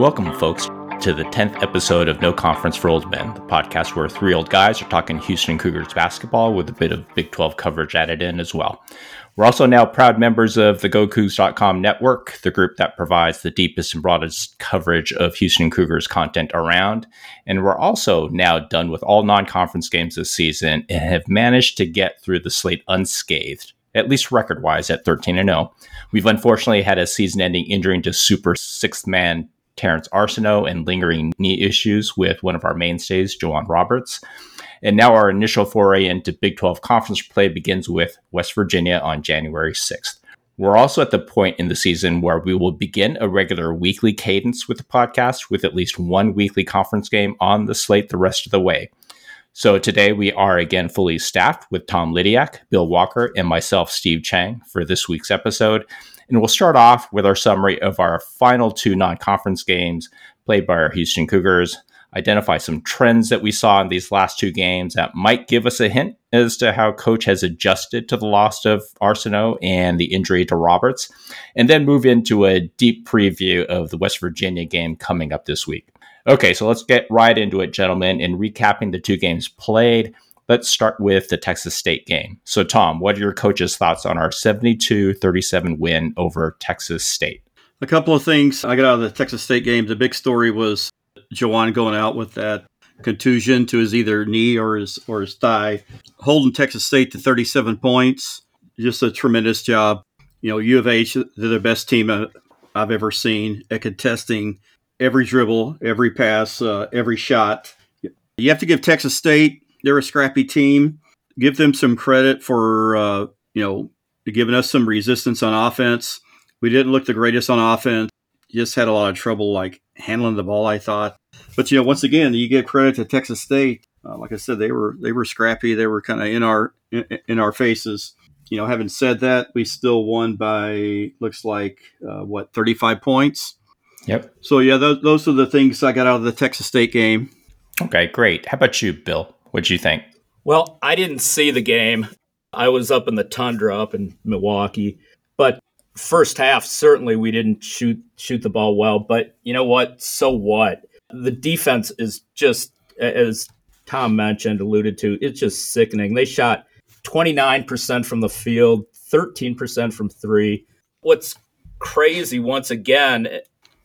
Welcome, folks, to the 10th episode of No Conference for Old Men, the podcast where three old guys are talking Houston Cougars basketball with a bit of Big 12 coverage added in as well. We're also now proud members of the GoCoogs.com network, the group that provides the deepest and broadest coverage of Houston Cougars content around. And we're also now done with all non conference games this season and have managed to get through the slate unscathed at least record wise, at 13 and 0. We've unfortunately had a season ending injury to super sixth man Terrance Arceneaux and lingering knee issues with one of our mainstays, J'Wan Roberts. And now our initial foray into Big 12 conference play begins with West Virginia on January 6th. We're also at the point in the season where we will begin a regular weekly cadence with the podcast with at least one weekly conference game on the slate the rest of the way. So today we are again fully staffed with Tom Lydiak, Bill Walker, and myself, Steve Chang, for this week's episode. And we'll start off with our summary of our final two non conference games played by our Houston Cougars, identify some trends that we saw in these last two games that might give us a hint as to how coach has adjusted to the loss of Arceneaux and the injury to Roberts, and then move into a deep preview of the West Virginia game coming up this week. Okay, so let's get right into it, gentlemen, in recapping the two games played. Let's start with the Texas State game. So, Tom, what are your coach's thoughts on our 72 37 win over Texas State? A couple of things I got out of the Texas State game. The big story was J'Wan going out with that contusion to his either knee or his or his thigh, holding Texas State to 37 points. Just a tremendous job. You know, U of H, they're the best team I've ever seen at contesting every dribble, every pass, uh, every shot. You have to give Texas State they're a scrappy team. Give them some credit for uh, you know giving us some resistance on offense. We didn't look the greatest on offense. Just had a lot of trouble like handling the ball. I thought, but you know, once again, you give credit to Texas State. Uh, like I said, they were they were scrappy. They were kind of in our in, in, our faces. You know, having said that, we still won by looks like uh, what thirty five points. Yep. So yeah, those, those are the things I got out of the Texas State game. Okay, great. How about you, Bill? What'd you think? Well, I didn't see the game. I was up in the tundra up in Milwaukee, but first half certainly we didn't shoot shoot the ball well. But you know what? So what? The defense is just as Tom mentioned, alluded to. It's just sickening. They shot 29% from the field, 13% from three. What's crazy once again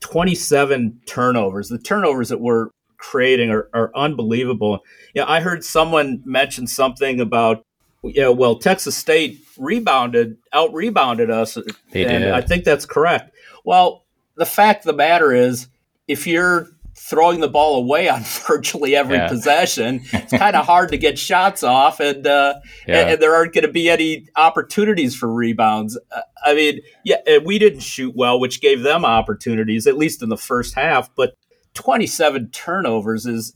27 turnovers. The turnovers that were creating are, are unbelievable. Yeah, I heard someone mention something about yeah, well, Texas State rebounded, out rebounded us, they and did. I think that's correct. Well, the fact of the matter is, if you're throwing the ball away on virtually every Yeah. possession, it's kind of hard to get shots off, and uh, Yeah. and, and there aren't going to be any opportunities for rebounds. Uh, I mean, yeah, we didn't shoot well, which gave them opportunities, at least in the first half. But 27 turnovers is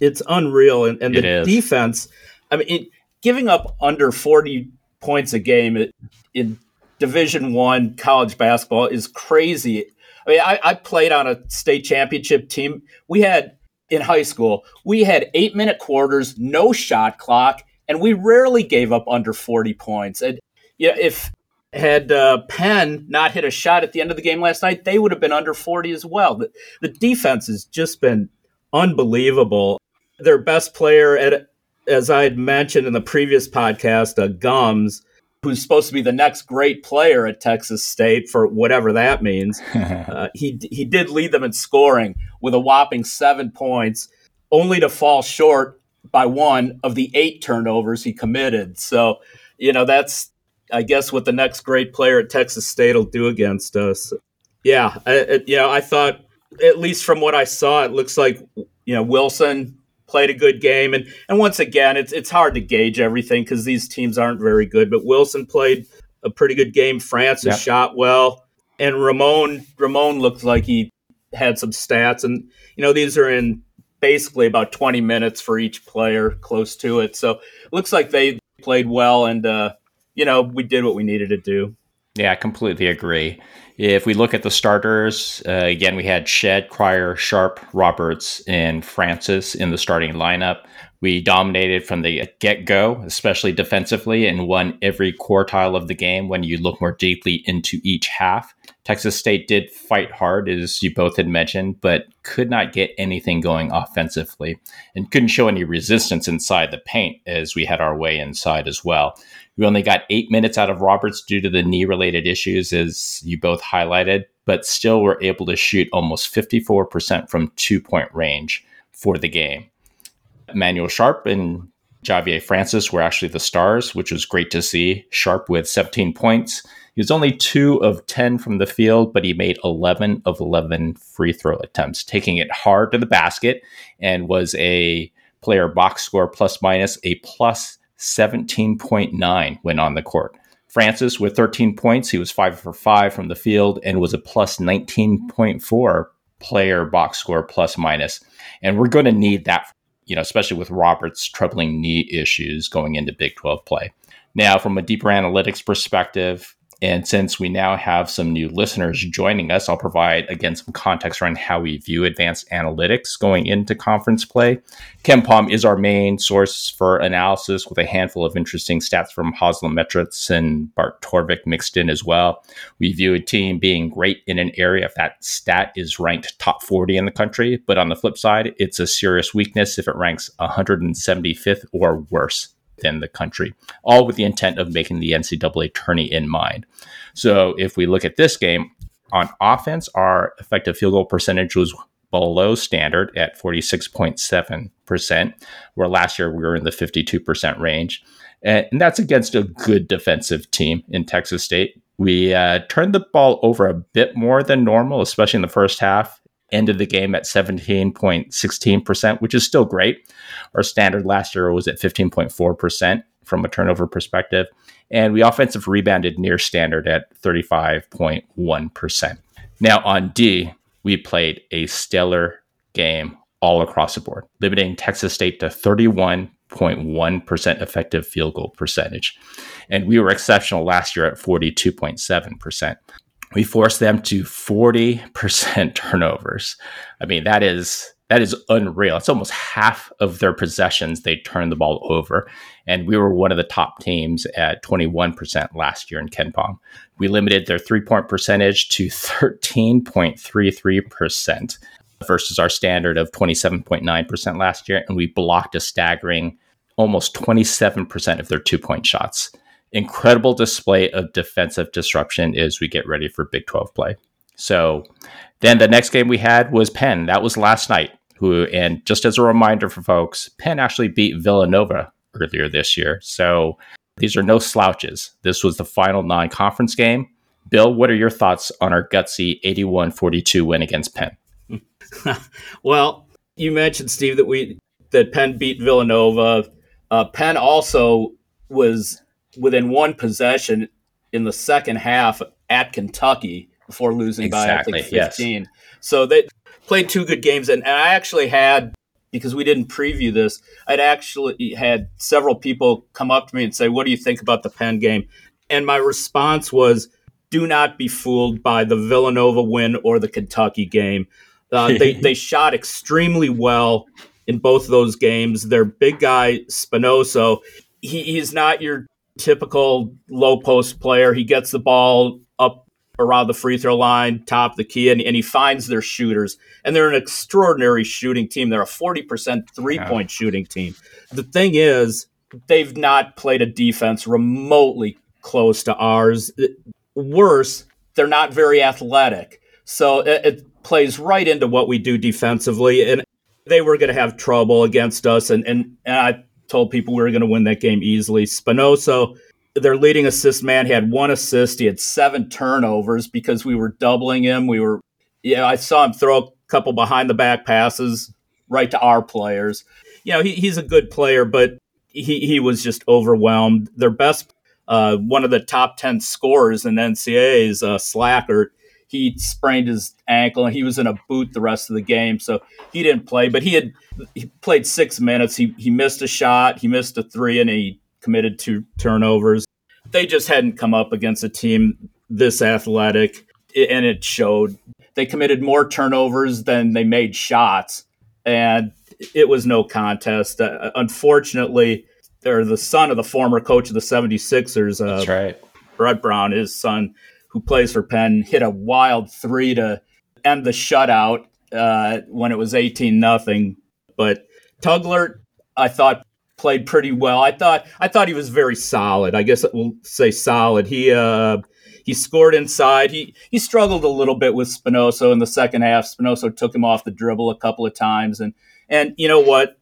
it's unreal, and, and It the is. defense. I mean, it, giving up under 40 points a game in- in Division One college basketball is crazy. I mean, I, I played on a state championship team. We had in high school, we had eight minute quarters, no shot clock, and we rarely gave up under 40 points. And yeah, if had uh, Penn not hit a shot at the end of the game last night, they would have been under 40 as well. The, the defense has just been unbelievable. Their best player, at, as I had mentioned in the previous podcast, uh, Gums, who's supposed to be the next great player at Texas State for whatever that means, uh, he he did lead them in scoring with a whopping seven points, only to fall short by one of the eight turnovers he committed. So, you know, that's I guess what the next great player at Texas State will do against us. Yeah, I, I- you know, I thought at least from what I saw, it looks like you know Wilson played a good game, and and once again, it's it's hard to gauge everything because these teams aren't very good. But Wilson played a pretty good game. Francis Yeah. shot well, and Ramon Ramon looked like he had some stats, and you know these are in basically about 20 minutes for each player, close to it. So it looks like they played well, and uh, you know we did what we needed to do. Yeah, I completely agree. If we look at the starters, uh, again, we had Shead, Cryer, Sharp, Roberts, and Francis in the starting lineup. We dominated from the get go, especially defensively, and won every quartile of the game when you look more deeply into each half. Texas State did fight hard, as you both had mentioned, but could not get anything going offensively and couldn't show any resistance inside the paint as we had our way inside as well. We only got eight minutes out of Roberts due to the knee related issues, as you both highlighted, but still were able to shoot almost 54% from two point range for the game. Manuel Sharp and Javier Francis were actually the stars, which was great to see. Sharp with 17 points. He was only two of 10 from the field, but he made 11 of 11 free throw attempts, taking it hard to the basket and was a player box score plus minus a plus 17.9 when on the court. Francis with 13 points, he was 5 for 5 from the field and was a plus 19.4 player box score plus minus. And we're going to need that you know, especially with Roberts' troubling knee issues going into Big 12 play. Now, from a deeper analytics perspective, and since we now have some new listeners joining us, I'll provide again some context around how we view advanced analytics going into conference play. KenPom is our main source for analysis with a handful of interesting stats from Haslametrics and Bart Torvik mixed in as well. We view a team being great in an area if that stat is ranked top 40 in the country, but on the flip side, it's a serious weakness if it ranks 175th or worse within the country, all with the intent of making the NCAA tourney in mind. So if we look at this game, on offense, our effective field goal percentage was below standard at 46.7%, where last year we were in the 52% range. And that's against a good defensive team in Texas State. We uh, turned the ball over a bit more than normal, especially in the first half ended the game at 17.16%, which is still great. Our standard last year was at 15.4% from a turnover perspective. And we offensive rebounded near standard at 35.1%. Now on D, we played a stellar game all across the board, limiting Texas State to 31.1% effective field goal percentage. And we were exceptional last year at 42.7% we forced them to 40% turnovers. I mean, that is that is unreal. It's almost half of their possessions they turned the ball over. And we were one of the top teams at 21% last year in KenPom. We limited their three point percentage to 13.33% versus our standard of 27.9% last year. And we blocked a staggering almost 27% of their two point shots incredible display of defensive disruption as we get ready for Big 12 play. So then the next game we had was Penn. That was last night. Who and just as a reminder for folks, Penn actually beat Villanova earlier this year. So these are no slouches. This was the final non-conference game. Bill, what are your thoughts on our gutsy 81-42 win against Penn? well, you mentioned Steve that we that Penn beat Villanova. Uh, Penn also was within one possession in the second half at Kentucky before losing exactly, by I think 15. Yes. So they played two good games and, and I actually had because we didn't preview this, I'd actually had several people come up to me and say, "What do you think about the Penn game?" And my response was, "Do not be fooled by the Villanova win or the Kentucky game. Uh, they they shot extremely well in both of those games. Their big guy Spinoza, he, he's not your typical low post player. He gets the ball up around the free throw line, top of the key, and, and he finds their shooters. And they're an extraordinary shooting team. They're a 40% three point yeah. shooting team. The thing is, they've not played a defense remotely close to ours. Uh, worse, they're not very athletic. So it, it plays right into what we do defensively. And they were going to have trouble against us. And, and, and I told people we were going to win that game easily. Spinoza, their leading assist man, had one assist. He had seven turnovers because we were doubling him. We were, yeah, I saw him throw a couple behind the back passes right to our players. You know, he, he's a good player, but he, he was just overwhelmed. Their best, uh, one of the top 10 scorers in NCAA is uh, Slajchert he sprained his ankle and he was in a boot the rest of the game, so he didn't play. But he had he played six minutes. He he missed a shot, he missed a three, and he committed two turnovers. They just hadn't come up against a team this athletic, and it showed. They committed more turnovers than they made shots, and it was no contest. Uh, unfortunately, they're the son of the former coach of the 76ers. Uh, That's right. Brett Brown, his son who plays for Penn, hit a wild three to end the shutout uh, when it was 18 nothing. But Tugler, I thought played pretty well. I thought I thought he was very solid. I guess we'll say solid. He uh, he scored inside. He he struggled a little bit with Spinoza in the second half. Spinoza took him off the dribble a couple of times, and and you know what?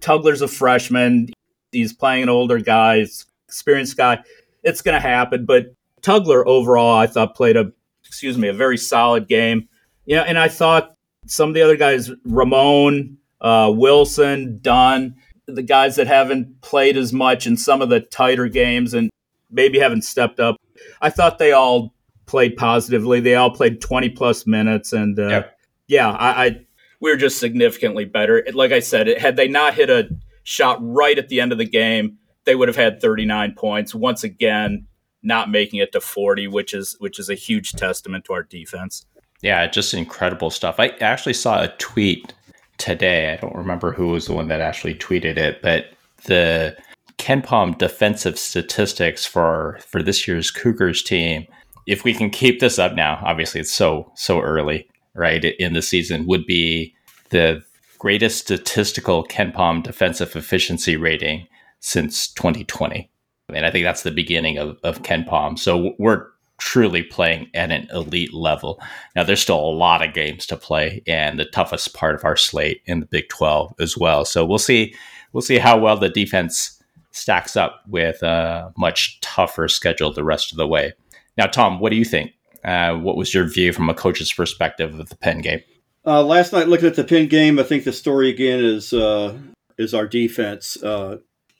Tugler's a freshman. He's playing an older guy, experienced guy. It's going to happen. But Tugler overall, I thought played a excuse me a very solid game. You know, and I thought some of the other guys, Ramon, uh, Wilson, Dunn, the guys that haven't played as much in some of the tighter games and maybe haven't stepped up. I thought they all played positively. They all played 20 plus minutes. And uh, yep. yeah, I, I, we were just significantly better. Like I said, it, had they not hit a shot right at the end of the game, they would have had 39 points. Once again, not making it to 40, which is which is a huge testament to our defense. Yeah, just incredible stuff. I actually saw a tweet today. I don't remember who was the one that actually tweeted it, but the KenPom defensive statistics for for this year's Cougars team, if we can keep this up now, obviously it's so so early, right, in the season, would be the greatest statistical KenPom defensive efficiency rating since 2020. And I think that's the beginning of, of KenPom. So we're truly playing at an elite level. Now, there's still a lot of games to play, and the toughest part of our slate in the Big 12 as well. So we'll see. We'll see how well the defense stacks up with a much tougher schedule the rest of the way. Now, Tom, what do you think? Uh, what was your view from a coach's perspective of the Penn game? Uh, last night, looking at the Penn game, I think the story again is uh, is our defense.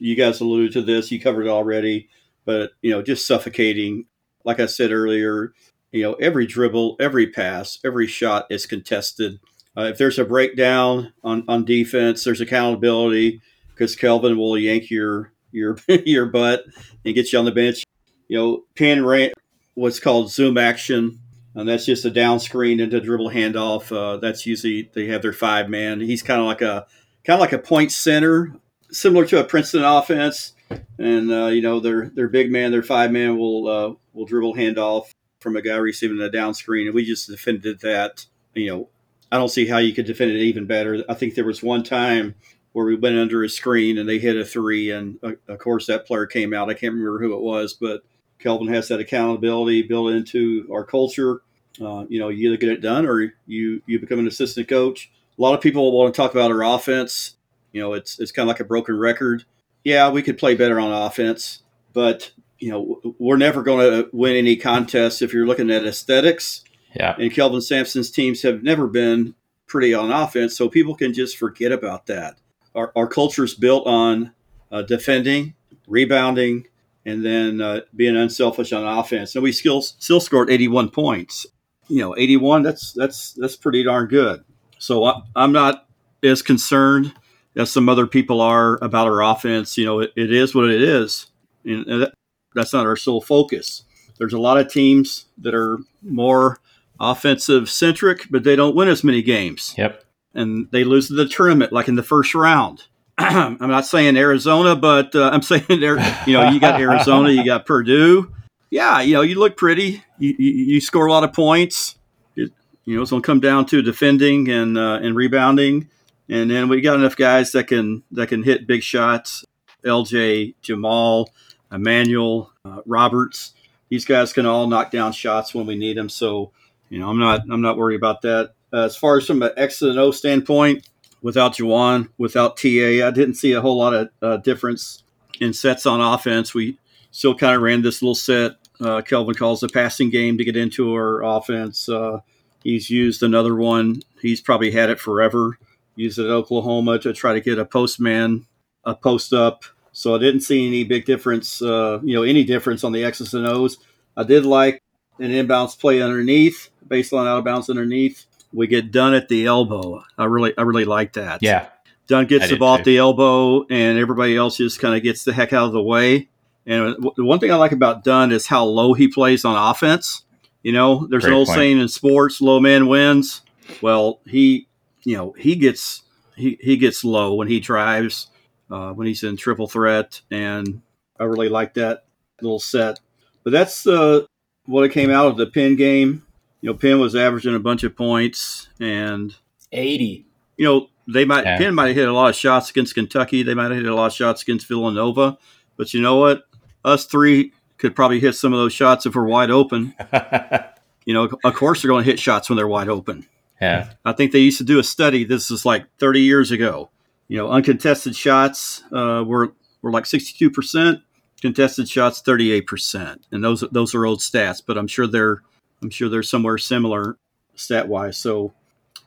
You guys alluded to this; you covered it already, but you know, just suffocating like I said earlier, you know, every dribble, every pass, every shot is contested. Uh, if there's a breakdown on, on defense, there's accountability because Kelvin will yank your your your butt and get you on the bench. You know, Penn ran what's called zoom action, and that's just a down screen into dribble handoff. Uh, that's usually they have their five man. He's kind of like a kind of like a point center, similar to a Princeton offense and uh, you know their their big man, their five man will uh, will dribble handoff from a guy receiving a down screen, and we just defended that. You know, I don't see how you could defend it even better. I think there was one time where we went under a screen and they hit a three, and uh, of course that player came out. I can't remember who it was, but Kelvin has that accountability built into our culture. Uh, you know, you either get it done or you you become an assistant coach. A lot of people want to talk about our offense. You know, it's it's kind of like a broken record yeah, we could play better on offense, but you know, we're never going to win any contests if you're looking at aesthetics. Yeah. And Kelvin Sampson's teams have never been pretty on offense, so people can just forget about that. Our, our culture is built on uh, defending, rebounding, and then uh, being unselfish on offense. And we still still scored 81 points. You know, 81. That's that's that's pretty darn good. So I, I'm not as concerned as some other people are about our offense. You know, it, it is what it is, and that, that's not our sole focus. There's a lot of teams that are more offensive centric, but they don't win as many games. Yep, and they lose the tournament like in the first round. I'm not saying Arizona, but uh, I'm saying there. You know, you got Arizona, you got Purdue. Yeah, you know, you look pretty. You, you, you score a lot of points. It, you know, it's going to come down to defending and uh, and rebounding and then we got enough guys that can that can hit big shots. LJ, Jamal, Emmanuel, uh, Roberts. These guys can all knock down shots when we need them. So, you know, I'm not I'm not worried about that. Uh, as far as from an X and O standpoint, without J'Wan, without TA, I didn't see a whole lot of uh, difference in sets on offense. We still kind of ran this little set. Uh, Kelvin calls the passing game to get into our offense. Uh, he's used another one. He's probably had it forever used it at Oklahoma to try to get a postman, a post up. So I didn't see any big difference, uh, you know, any difference on the X's and O's. I did like an inbounds play underneath, baseline out of bounds underneath. We get done at the elbow. I really, I really like that. Yeah. Dunn gets the ball at the elbow, and everybody else just kind of gets the heck out of the way. And the one thing I like about Dunn is how low he plays on offense. You know, there's Great an old point. saying in sports, low man wins. Well, he you know he gets he, he gets low when he drives uh, when he's in triple threat and i really like that little set but that's uh, what came out of the Penn game, you know, Penn was averaging a bunch of points, and 80. You know, they might Yeah. Penn might have hit a lot of shots against Kentucky. They might have hit a lot of shots against Villanova, but you know what? Us three could probably hit some of those shots if we're wide open. You know, of course they're going to hit shots when they're wide open. Yeah. I think they used to do a study. This is like 30 years ago. You know, uncontested shots uh, were were like 62 percent, contested shots 38 percent, and those those are old stats. But I'm sure they're I'm sure they're somewhere similar stat wise. So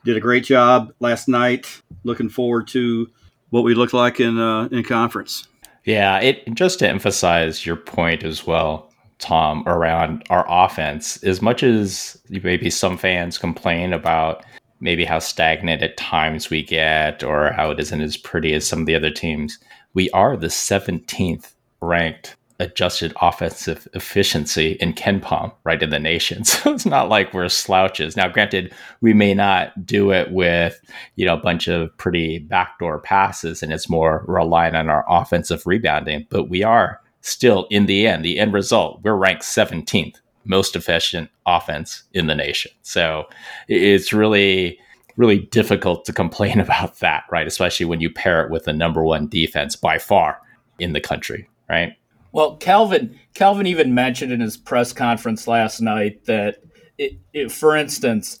did a great job last night. Looking forward to what we look like in uh, in conference. Yeah, it just to emphasize your point as well, Tom, around our offense. As much as maybe some fans complain about maybe how stagnant at times we get or how it isn't as pretty as some of the other teams, we are the 17th ranked adjusted offensive efficiency in KenPom, right in the nation. So it's not like we're slouches. Now, granted, we may not do it with, you know, a bunch of pretty backdoor passes and it's more reliant on our offensive rebounding, but we are still in the end, the end result, we're ranked 17th most efficient offense in the nation. So it's really really difficult to complain about that, right? Especially when you pair it with the number one defense by far in the country, right? Well, Kelvin Kelvin even mentioned in his press conference last night that, it, it, for instance,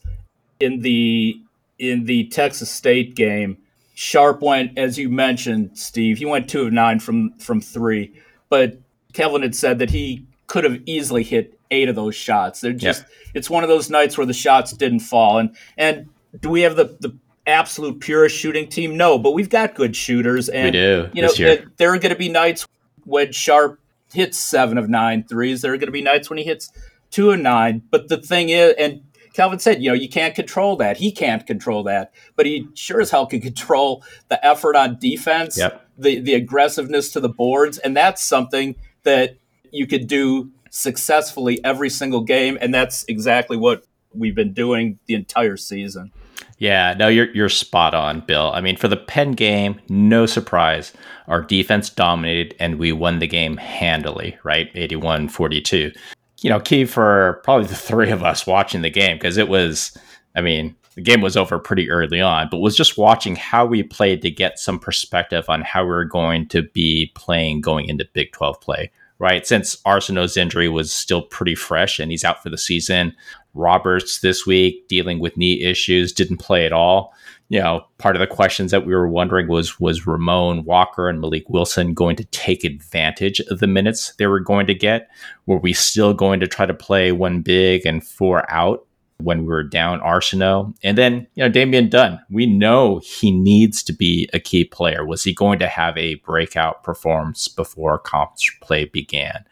in the in the Texas State game, Sharp went, as you mentioned, Steve. He went two of nine from from three, but Kelvin had said that he could have easily hit eight of those shots. They're just it's one of those nights where the shots didn't fall. And and do we have the the absolute purest shooting team? No, but we've got good shooters. And we do. you know, this year. there- there are going to be nights when Sharp hits seven of nine threes. There are going to be nights when he hits two of nine. But the thing is, and Kelvin said, you know, you can't control that. He can't control that, but he sure as hell can control the effort on defense, Yep. The the aggressiveness to the boards, and that's something that you could do successfully every single game, and that's exactly what we've been doing the entire season. Yeah, no, you're you're spot on, Bill. I mean, for the Penn game, no surprise. Our defense dominated and we won the game handily, right? 81-42. You know, key for probably the three of us watching the game because it was I mean, the game was over pretty early on, but was just watching how we played to get some perspective on how we were going to be playing going into Big 12 play, right? Since Arceneaux's injury was still pretty fresh and he's out for the season, Roberts this week dealing with knee issues, didn't play at all. You know, part of the questions that we were wondering was was Ramon Walker and Mylik Wilson going to take advantage of the minutes they were going to get? Were we still going to try to play one big and four out when we were down Arceneaux? And then, you know, Damian Dunn, we know he needs to be a key player. Was he going to have a breakout performance before conference play began?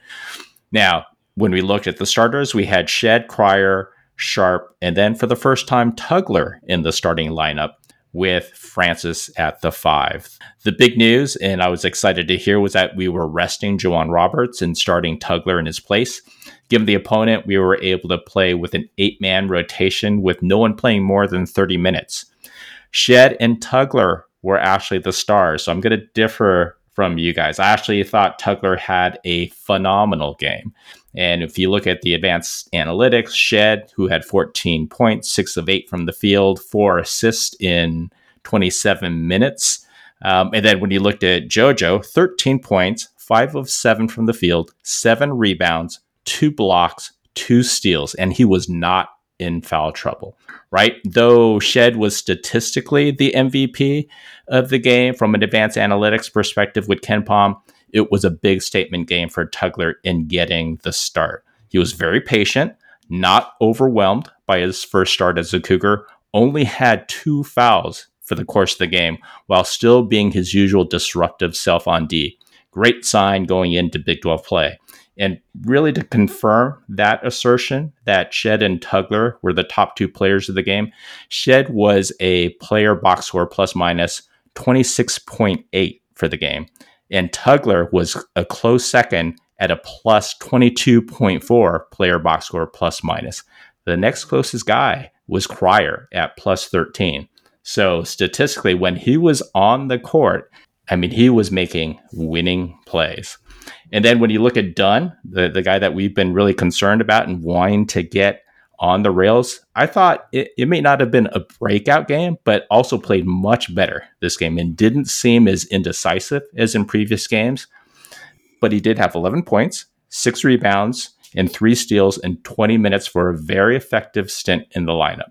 Now, when we looked at the starters, we had Shead, Cryer, Sharp, and then for the first time, Tugler in the starting lineup with Francis at the five. The big news, and I was excited to hear, was that we were resting J'Wan Roberts and starting Tugler in his place. Given the opponent, we were able to play with an eight man rotation with no one playing more than 30 minutes. Shead and Tugler were actually the stars. So I'm going to differ from you guys. I actually thought Tugler had a phenomenal game. And if you look at the advanced analytics, Shead, who had 14 points, six of eight from the field, four assists in 27 minutes. Um, and then when you looked at JoJo, 13 points, five of seven from the field, seven rebounds, two blocks, two steals, and he was not in foul trouble, right? Though Shead was statistically the MVP of the game from an advanced analytics perspective with KenPom, it was a big statement game for Tugler in getting the start. He was very patient, not overwhelmed by his first start as a Cougar, only had two fouls for the course of the game while still being his usual disruptive self on D. Great sign going into Big 12 play. And really, to confirm that assertion that Shead and Tugler were the top two players of the game, Shead was a player box score plus minus 26.8 for the game. And Tugler was a close second at a plus 22.4 player box score plus minus. The next closest guy was Cryer at plus 13. So statistically, when he was on the court, I mean, he was making winning plays. And then when you look at Dunn, the, the guy that we've been really concerned about and wanting to get on the rails, I thought it, it may not have been a breakout game, but also played much better this game and didn't seem as indecisive as in previous games. But he did have 11 points, six rebounds, and three steals in 20 minutes for a very effective stint in the lineup.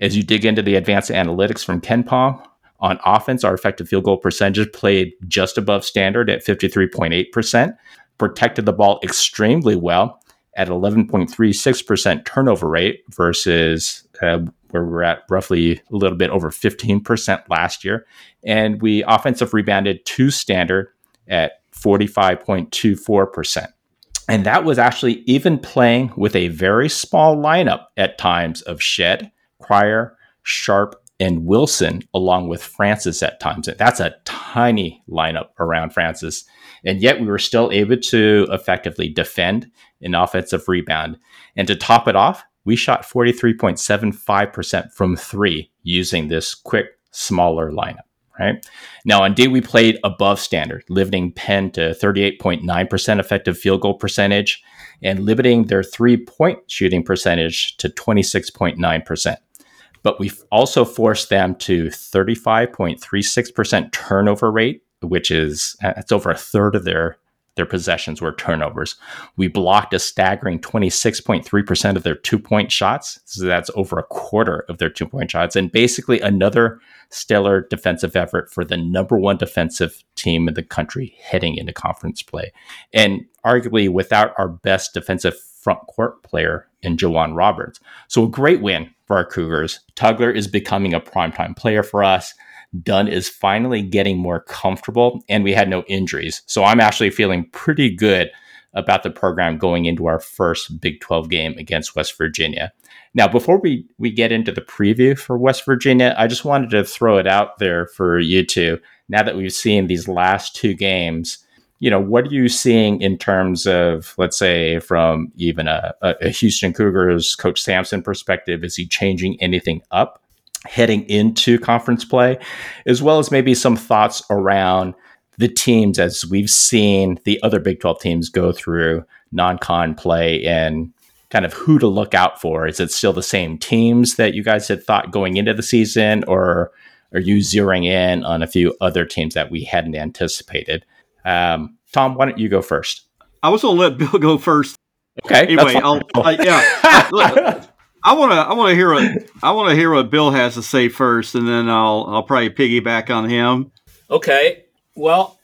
As you dig into the advanced analytics from KenPom, on offense, our effective field goal percentage played just above standard at 53.8%, protected the ball extremely well at 11.36% turnover rate versus uh, where we're at roughly a little bit over 15% last year. And we offensive rebounded to standard at 45.24%. And that was actually even playing with a very small lineup at times of Shead, Cryer, Sharp, and Wilson, along with Francis at times. That's a tiny lineup around Francis. And yet we were still able to effectively defend an offensive rebound. And to top it off, we shot 43.75% from three using this quick, smaller lineup. Right now, on D, we played above standard, limiting Penn to 38.9% effective field goal percentage and limiting their three point shooting percentage to 26.9% but we've also forced them to 35.36% turnover rate, which is uh, that's over a third of their their possessions were turnovers. We blocked a staggering 26.3% of their two point shots. So that's over a quarter of their two point shots. And basically, another stellar defensive effort for the number one defensive team in the country heading into conference play. And arguably, without our best defensive front court player in J'Wan Roberts. So a great win for our Cougars. Tugler is becoming a primetime player for us. Dunn is finally getting more comfortable, and we had no injuries. So I'm actually feeling pretty good about the program going into our first Big 12 game against West Virginia. Now, before we, we get into the preview for West Virginia, I just wanted to throw it out there for you two. Now that we've seen these last two games, you know, what are you seeing in terms of, let's say, from even a, a Houston Cougars coach Sampson perspective? Is he changing anything up heading into conference play, as well as maybe some thoughts around the teams as we've seen the other Big 12 teams go through non con play and kind of who to look out for? Is it still the same teams that you guys had thought going into the season, or are you zeroing in on a few other teams that we hadn't anticipated? Um, Tom, why don't you go first? I was going to let Bill go first. Okay. Anyway, I'll, I, yeah. I want to. I want to hear what I want to hear what Bill has to say first, and then I'll I'll probably piggyback on him. Okay. Well,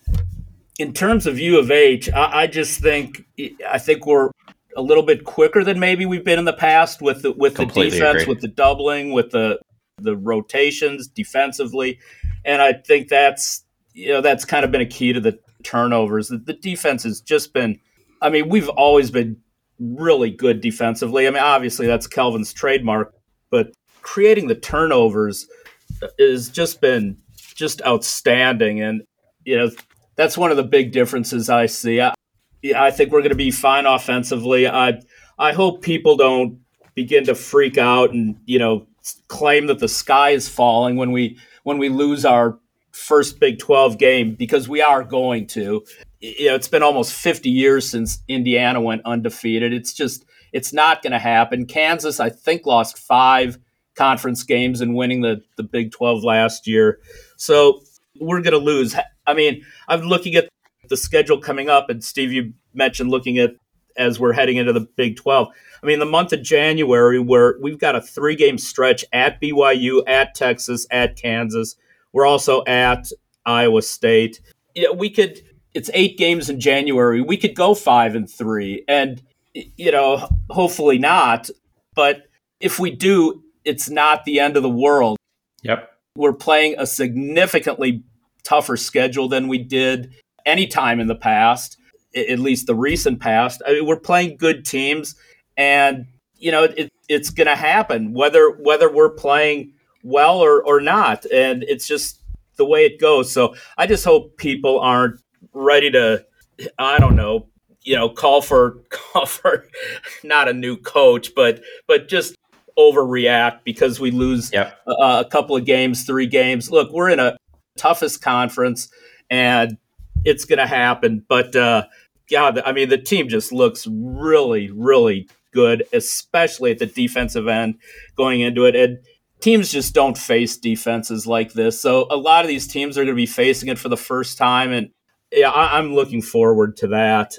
in terms of U of H, I, I just think I think we're a little bit quicker than maybe we've been in the past with the with Completely the defense, agree. with the doubling, with the the rotations defensively, and I think that's you know that's kind of been a key to the turnovers. The, the defense has just been, I mean, we've always been really good defensively. I mean, obviously that's Kelvin's trademark, but creating the turnovers uh, has just been just outstanding. And, you know, that's one of the big differences I see. I, I think we're going to be fine offensively. I, I hope people don't begin to freak out and, you know, claim that the sky is falling when we when we lose our first Big 12 game because we are going to. You know, it's been almost 50 years since Indiana went undefeated. It's just, it's not going to happen. Kansas, I think, lost five conference games and winning the, the Big 12 last year. So we're going to lose. I mean, I'm looking at the schedule coming up, and Steve, you mentioned looking at as we're heading into the Big 12. I mean, the month of January, where we've got a three game stretch at BYU, at Texas, at Kansas we're also at Iowa State. You know, we could. It's eight games in January. We could go five and three, and you know, hopefully not. But if we do, it's not the end of the world. Yep. We're playing a significantly tougher schedule than we did any time in the past, at least the recent past. I mean, we're playing good teams, and you know, it, it's going to happen whether whether we're playing well or, or not. And it's just the way it goes. So I just hope people aren't ready to, I don't know, you know, call for call for not a new coach, but but just overreact because we lose yep. a, a couple of games, three games. Look, we're in a toughest conference, and it's going to happen. But uh, God, I mean, the team just looks really, really good, especially at the defensive end going into it. And teams just don't face defenses like this. So a lot of these teams are going to be facing it for the first time. And yeah, I, am looking forward to that.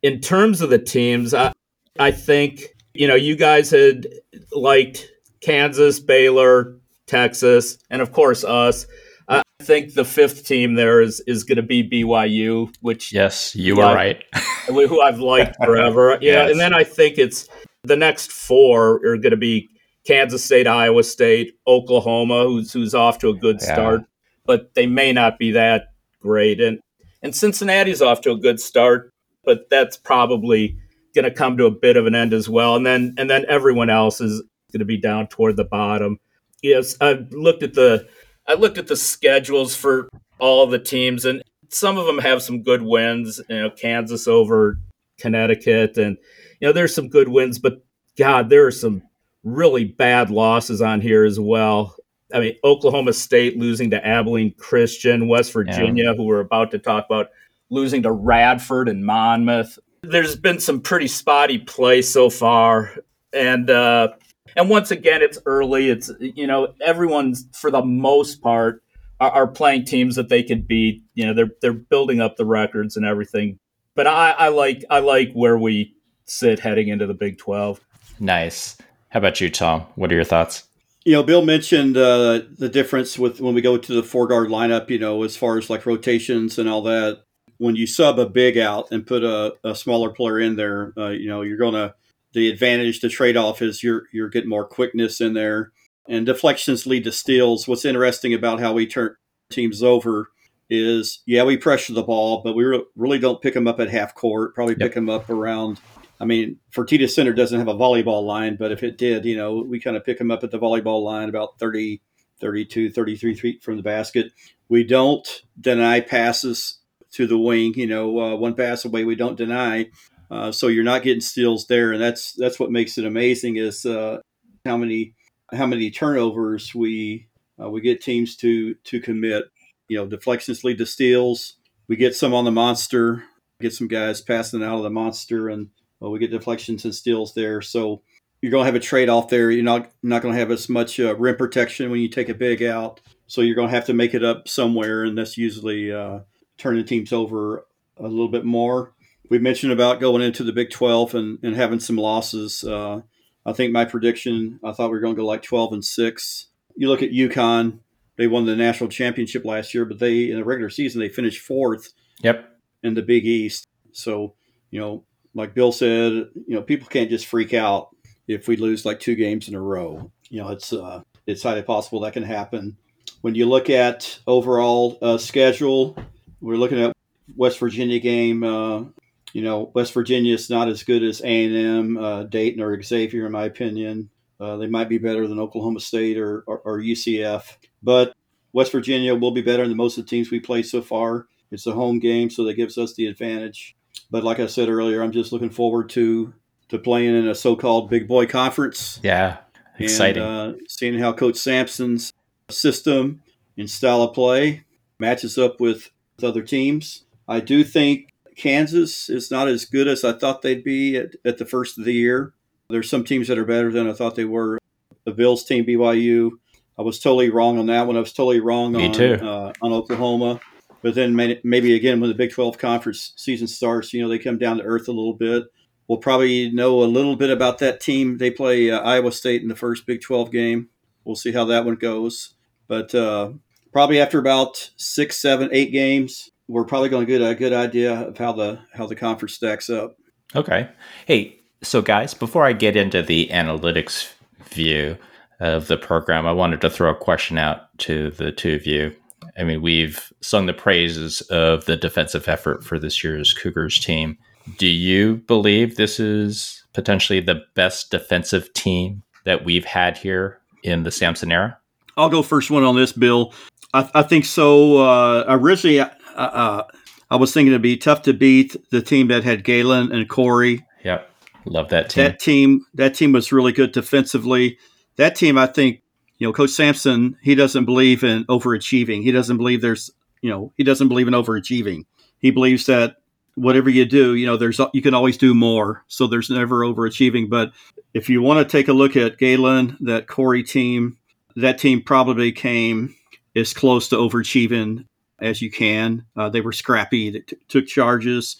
In terms of the teams, I, I think, you know, you guys had liked Kansas, Baylor, Texas, and of course us. I think the fifth team there is is going to be BYU, which yes, you are right. who I've liked forever. Yeah, yes. and then I think it's the next four are going to be Kansas State, Iowa State, Oklahoma, who's who's off to a good yeah. start, but they may not be that great, and and Cincinnati's off to a good start, but that's probably going to come to a bit of an end as well, and then and then everyone else is going to be down toward the bottom. Yes, I looked at the I looked at the schedules for all the teams, and some of them have some good wins. You know, Kansas over Connecticut, and you know there's some good wins, but God, there are some really bad losses on here as well. I mean, Oklahoma State losing to Abilene Christian, West Virginia, yeah. who we're about to talk about, losing to Radford and Monmouth. There's been some pretty spotty play so far, and uh, and once again, it's early. It's you know everyone's for the most part are, are, playing teams that they could beat. You know they're they're building up the records and everything. But I, I like I like where we sit heading into the Big Twelve. Nice. How about you, Tom? What are your thoughts? You know, Bill mentioned uh, the difference with when we go to the four guard lineup. You know, as far as like rotations and all that. When you sub a big out and put a, a smaller player in there, uh, you know, you're going to the advantage, the trade off is you're you're getting more quickness in there, and deflections lead to steals. What's interesting about how we turn teams over is yeah we pressure the ball, but we re- really don't pick them up at half court. Probably yep. pick them up around. I mean, Fertitta Center doesn't have a volleyball line, but if it did, you know, we kind of pick them up at the volleyball line about 30, 32, 33 feet from the basket. We don't deny passes to the wing. You know, uh, one pass away, we don't deny. Uh, so you're not getting steals there, and that's that's what makes it amazing is uh, how many how many turnovers we uh, we get teams to to commit. You know, deflections lead to steals. We get some on the monster, get some guys passing out of the monster, and well, we get deflections and steals there. So you're going to have a trade off there. You're not not going to have as much uh, rim protection when you take a big out. So you're going to have to make it up somewhere, and that's usually uh, turning teams over a little bit more we mentioned about going into the Big 12 and, and having some losses. Uh, I think my prediction, I thought we were going to go like 12 and 6. You look at UConn, they won the national championship last year, but they, in the regular season, they finished fourth yep. in the Big East. So, you know, like Bill said, you know, people can't just freak out if we lose like two games in a row. You know, it's, uh, it's highly possible that can happen. When you look at overall uh, schedule, we're looking at West Virginia game uh, you know, West Virginia is not as good as A and M, uh, Dayton, or Xavier, in my opinion. Uh, they might be better than Oklahoma State or, or, or, UCF, but West Virginia will be better than most of the teams we played so far. It's a home game, so that gives us the advantage. But like I said earlier, I'm just looking forward to to playing in a so-called big boy conference. Yeah, exciting. And, uh, seeing how Coach Sampson's system and style of play matches up with, with other teams. I do think Kansas is not as good as I thought they'd be at, at the first of the year. There's some teams that are better than I thought they were. The Bills team, BYU, I was totally wrong on that one. I was totally wrong Me on too. Uh, on Oklahoma. But then maybe again when the Big 12 conference season starts, you know they come down to earth a little bit. We'll probably know a little bit about that team. They play uh, Iowa State in the first Big 12 game. We'll see how that one goes. But uh, probably after about six, seven, eight games, we're probably going to get a good idea of how the how the conference stacks up. Okay. Hey, so guys, before I get into the analytics view of the program, I wanted to throw a question out to the two of you. I mean, we've sung the praises of the defensive effort for this year's Cougars team. Do you believe this is potentially the best defensive team that we've had here in the Sampson era? I'll go first one on this, Bill. I, I think so. Uh, originally, uh, uh, I was thinking it'd be tough to beat the team that had Galen and Corey. Yep, love that team. That team, that team was really good defensively. That team, I think, you know, Coach Sampson, he doesn't believe in overachieving. He doesn't believe there's, you know, he doesn't believe in overachieving. He believes that whatever you do, you know, there's you can always do more. So there's never overachieving. But if you want to take a look at Galen, that Corey team, that team probably came as close to overachieving as you can. Uh, they were scrappy, they t- took charges.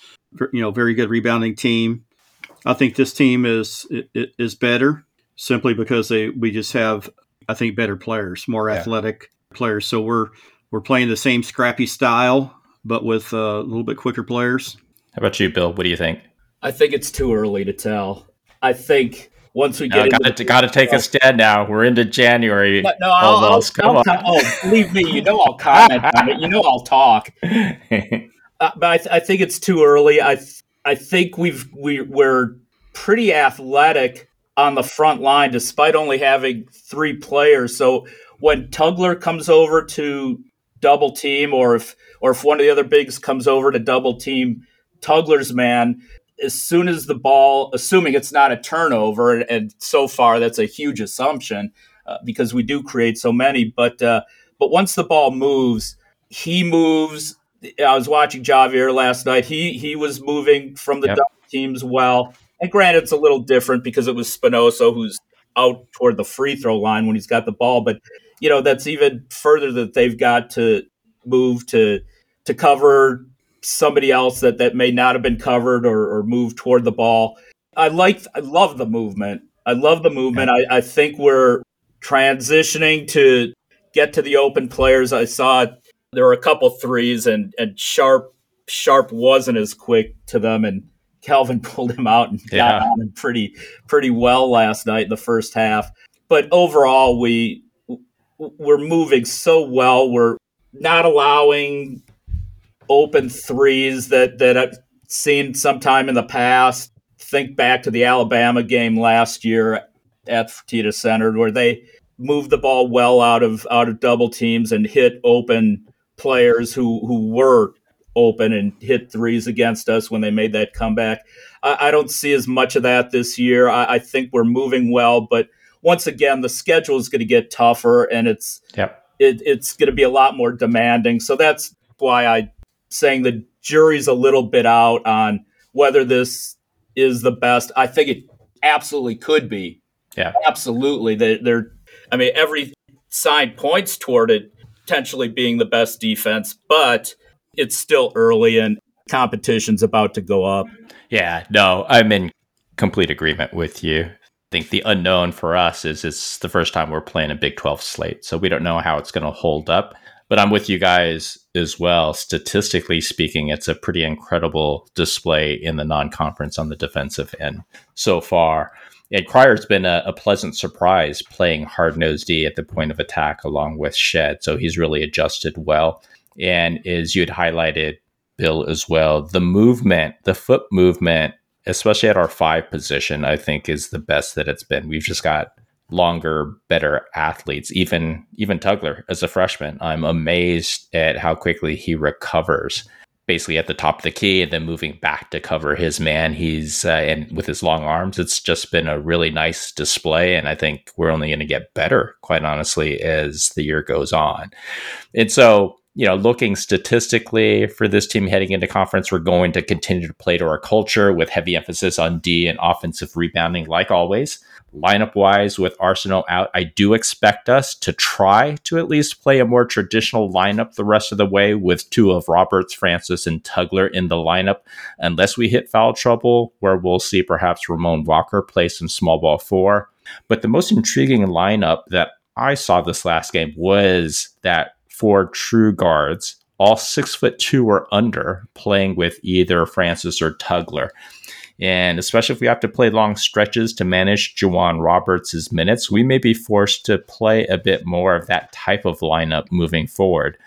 You know, very good rebounding team. I think this team is is better simply because they we just have I think better players, more yeah. athletic players. So we're we're playing the same scrappy style, but with uh, a little bit quicker players. How about you, Bill? What do you think? I think it's too early to tell. I think once we get got to got to take a stand now. We're into January. No, no almost. I'll, I'll, Come I'll, on. oh, believe me, you know I'll comment on it. You know I'll talk. Uh, but I, th- I, think it's too early. I th- I think we've we, we're pretty athletic on the front line, despite only having three players. So when Tugler comes over to double team, or if or if one of the other bigs comes over to double team Tugler's man, as soon as the ball, assuming it's not a turnover, and so far that's a huge assumption uh, because we do create so many. But uh, but once the ball moves, he moves. I was watching Ja'Vier last night. He he was moving from the yep. double teams well. And granted, it's a little different because it was Spinoza who's out toward the free throw line when he's got the ball. But you know that's even further that they've got to move to to cover somebody else that that may not have been covered or, or move toward the ball. I like I love the movement. I love the movement. I, I think we're transitioning to get to the open players. I saw there were a couple threes and and Sharp Sharp wasn't as quick to them and Kelvin pulled him out and yeah. got on him pretty pretty well last night in the first half. But overall, we we're moving so well. We're not allowing open threes that that I've seen sometime in the past. Think back to the Alabama game last year at Fertitta Center, where they moved the ball well out of out of double teams and hit open players who who were open and hit threes against us when they made that comeback. I, I don't see as much of that this year. I, I, think we're moving well, but once again, the schedule is going to get tougher and it's yep. it, it's going to be a lot more demanding. So that's why I saying the jury's a little bit out on whether this is the best. I think it absolutely could be. Yeah, absolutely. They, they're. I mean, every sign points toward it potentially being the best defense, but it's still early and competition's about to go up. Yeah, no, I'm in complete agreement with you. I think the unknown for us is it's the first time we're playing a Big 12 slate, so we don't know how it's going to hold up. But I'm with you guys as well. Statistically speaking, it's a pretty incredible display in the non conference on the defensive end so far. And Cryer's been a, a pleasant surprise playing hard nosed D at the point of attack along with Shead. So he's really adjusted well. And as you had highlighted, Bill, as well, the movement, the foot movement, especially at our five position, I think is the best that it's been. We've just got longer, better athletes. Even even Tugler as a freshman, I'm amazed at how quickly he recovers. Basically at the top of the key and then moving back to cover his man. He's uh, and with his long arms, it's just been a really nice display. And I think we're only going to get better, quite honestly, as the year goes on. And so you know, looking statistically for this team heading into conference, we're going to continue to play to our culture with heavy emphasis on D and offensive rebounding, like always. Lineup wise, with Arceneaux out, I do expect us to try to at least play a more traditional lineup the rest of the way with two of Roberts, Francis, and Tugler in the lineup, unless we hit foul trouble, where we'll see perhaps Ramon Walker play some small ball four. But the most intriguing lineup that I saw this last game was that four true guards, all six foot two or under, playing with either Francis or Tugler. And especially if we have to play long stretches to manage J'Wan Roberts' minutes, we may be forced to play a bit more of that type of lineup moving forward.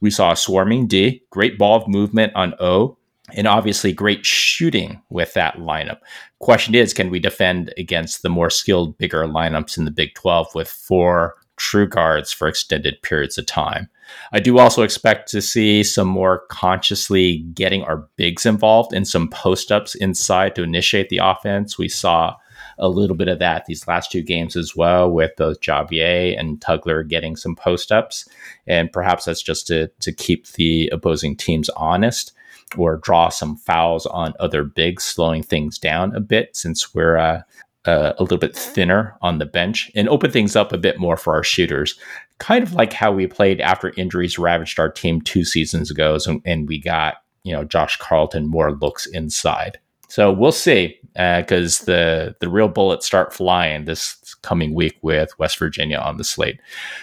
We saw a swarming D, great ball movement on O, and obviously great shooting with that lineup. Question is, can we defend against the more skilled, bigger lineups in the Big 12 with four true guards for extended periods of time. I do also expect to see some more consciously getting our bigs involved in some post ups inside to initiate the offense. We saw a little bit of that these last two games as well, with both Ja'Vier and Tugler getting some post ups. And perhaps that's just to, to keep the opposing teams honest. or draw some fouls on other bigs, slowing things down a bit since we're uh, uh, a little bit thinner on the bench and open things up a bit more for our shooters. Kind of like how we played after injuries ravaged our team two seasons ago, and, and we got you know Josh Carlton more looks inside. So we'll see because uh, the the real bullets start flying this coming week with West Virginia on the slate.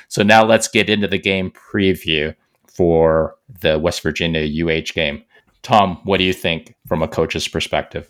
So now let's get into the game preview for the West Virginia UH game. Tom, what do you think from a coach's perspective?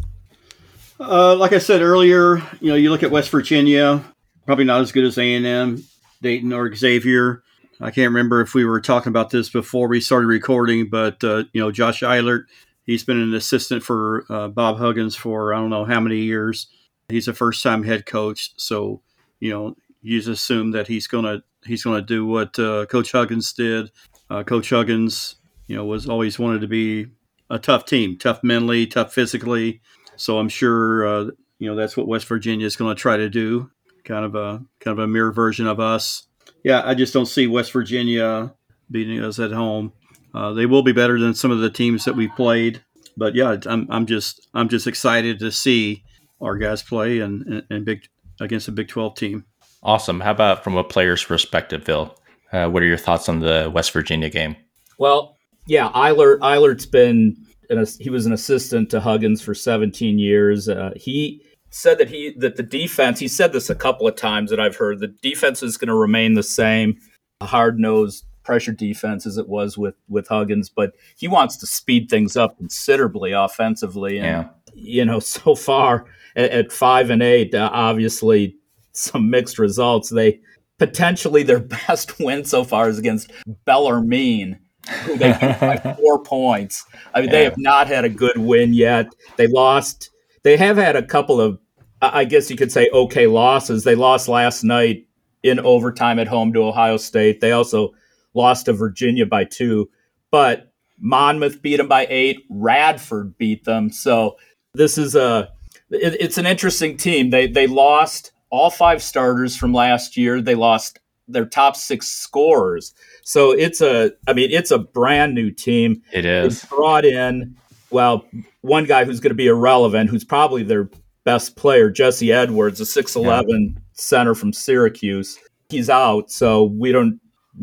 Uh, like I said earlier, you know, you look at West Virginia, probably not as good as A and M, Dayton, or Xavier. I can't remember if we were talking about this before we started recording, but uh, you know, Josh Eilert, he's been an assistant for uh, Bob Huggins for I don't know how many years. He's a first-time head coach, so you know, you just assume that he's gonna he's gonna do what uh, Coach Huggins did. Uh, Coach Huggins, you know, was always wanted to be a tough team, tough mentally, tough physically. So I'm sure uh, you know that's what West Virginia is going to try to do, kind of a kind of a mirror version of us. Yeah, I just don't see West Virginia beating us at home. Uh, they will be better than some of the teams that we played, but yeah, I'm, I'm just I'm just excited to see our guys play and, and, and big against a Big 12 team. Awesome. How about from a player's perspective, Phil? Uh, what are your thoughts on the West Virginia game? Well, yeah, Eilert Eilert's been an, he was an assistant to Huggins for 17 years. Uh, he said that he that the defense. He said this a couple of times that I've heard. The defense is going to remain the same, a hard nosed pressure defense as it was with with Huggins, but he wants to speed things up considerably offensively. And yeah. you know, so far at, at five and eight, uh, obviously some mixed results. They potentially their best win so far is against Bellarmine who they beat by four points. I mean, yeah. they have not had a good win yet. They lost. They have had a couple of, I guess you could say, okay losses. They lost last night in overtime at home to Ohio State. They also lost to Virginia by two, but Monmouth beat them by eight. Radford beat them. So this is a, it, it's an interesting team. They they lost all five starters from last year. They lost their top six scorers. So it's a, I mean, it's a brand new team. It is brought in, well, one guy who's going to be irrelevant, who's probably their best player, Jesse Edwards, a six eleven yeah. center from Syracuse. He's out, so we don't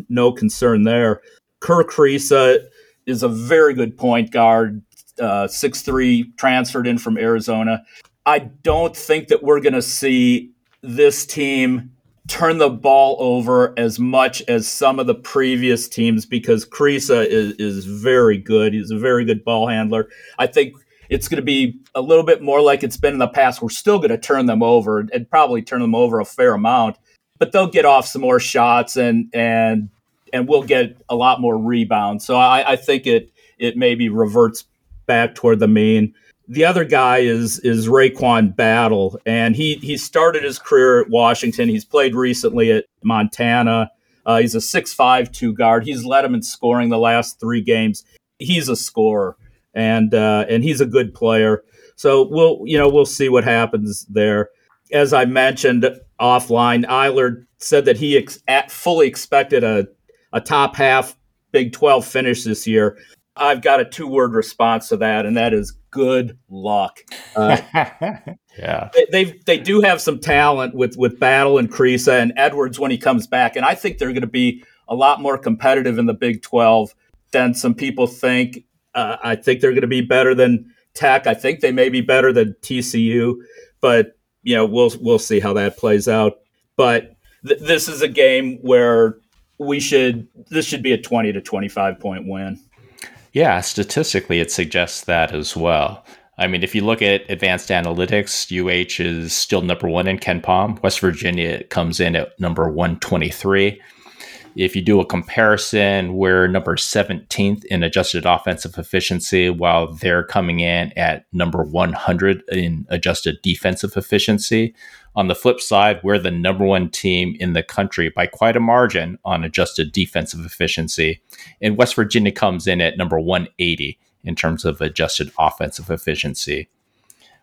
no concern there. Kerr Kriisa is a very good point guard, uh, six three, transferred in from Arizona. I don't think that we're going to see this team turn the ball over as much as some of the previous teams because Kriisa is, is very good. He's a very good ball handler. I think it's going to be a little bit more like it's been in the past. We're still going to turn them over and probably turn them over a fair amount, but they'll get off some more shots and and and we'll get a lot more rebounds. So I, I think it it maybe reverts back toward the mean. The other guy is is RaeQuan Battle, and he he started his career at Washington. He's played recently at Montana. Uh, he's a six-five two guard. He's led him in scoring the last three games. He's a scorer, and uh, and he's a good player. So we'll you know we'll see what happens there. As I mentioned offline, Eilert said that he ex- fully expected a a top half Big 12 finish this year. I've got a two word response to that, and that is good luck. Uh, yeah, they, they, they do have some talent with with Battle and Kriisa and Edwards when he comes back, and I think they're going to be a lot more competitive in the Big Twelve than some people think. Uh, I think they're going to be better than Tech. I think they may be better than TCU, but you know we'll we'll see how that plays out. But th- this is a game where we should this should be a twenty to twenty five point win. Yeah, statistically, it suggests that as well. I mean, if you look at advanced analytics, UH is still number one in KenPom. West Virginia comes in at number 123. If you do a comparison, we're number 17th in adjusted offensive efficiency, while they're coming in at number 100 in adjusted defensive efficiency. On the flip side, we're the number one team in the country by quite a margin on adjusted defensive efficiency. And West Virginia comes in at number 180 in terms of adjusted offensive efficiency.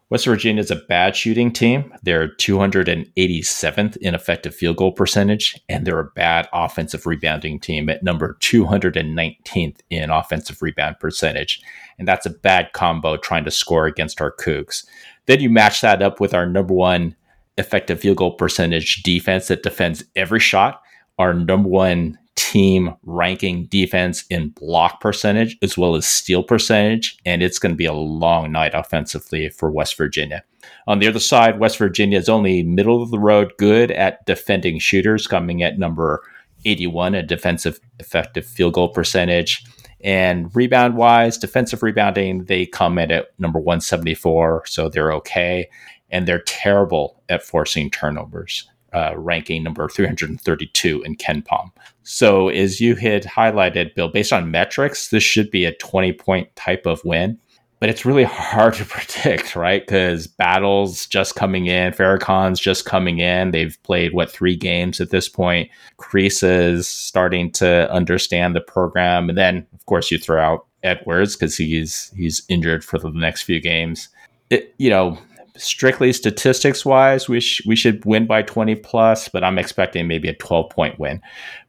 West Virginia is a bad shooting team. They're 287th in effective field goal percentage, and they're a bad offensive rebounding team at number 219th in offensive rebound percentage. And that's a bad combo trying to score against our Cougs. Then you match that up with our number one effective field goal percentage defense that defends every shot, our number one team ranking defense in block percentage as well as steal percentage, and it's going to be a long night offensively for West Virginia. On the other side, West Virginia is only middle of the road good at defending shooters, coming at number 81 a defensive effective field goal percentage. And rebound wise, defensive rebounding, they come in at number 174, so they're okay. And they're terrible at forcing turnovers uh, ranking number 332 in KenPom. So, as you had highlighted, Bill, based on metrics, this should be a 20 point type of win. But it's really hard to predict, right? Because Battle's just coming in, Farrakhan's just coming in. They've played, what, three games at this point. Kriisa is starting to understand the program. And then, of course, you throw out Edwards because he's he's injured for the next few games. It, you know, strictly statistics wise, we, sh- we should win by 20 plus, but I'm expecting maybe a 12 point win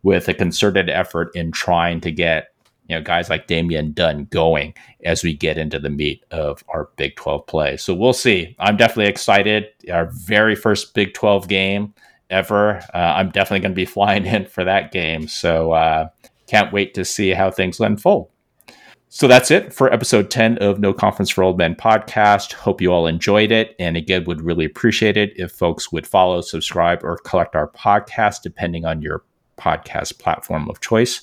with a concerted effort in trying to get you know guys like Damian Dunn going as we get into the meat of our Big 12 play. So we'll see. I'm definitely excited. Our very first Big 12 game ever. Uh, I'm definitely going to be flying in for that game. So uh, can't wait to see how things unfold. So that's it for episode 10 of No Conference for Old Men podcast. Hope you all enjoyed it. And again, would really appreciate it if folks would follow, subscribe, or collect our podcast, depending on your podcast platform of choice.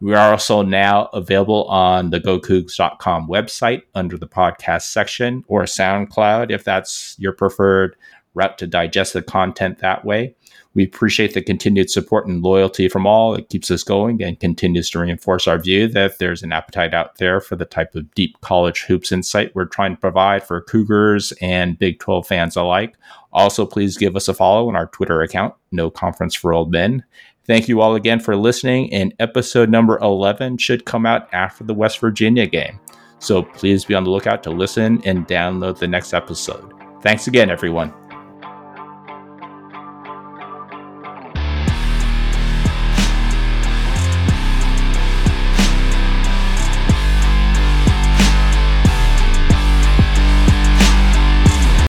We are also now available on the GoCoogs.com website under the podcast section or SoundCloud if that's your preferred route to digest the content that way. We appreciate the continued support and loyalty from all. It keeps us going and continues to reinforce our view that there's an appetite out there for the type of deep college hoops insight we're trying to provide for Cougars and Big 12 fans alike. Also, please give us a follow on our Twitter account, No Conference for Old Men. Thank you all again for listening, and episode number 11 should come out after the West Virginia game. So please be on the lookout to listen and download the next episode. Thanks again, everyone.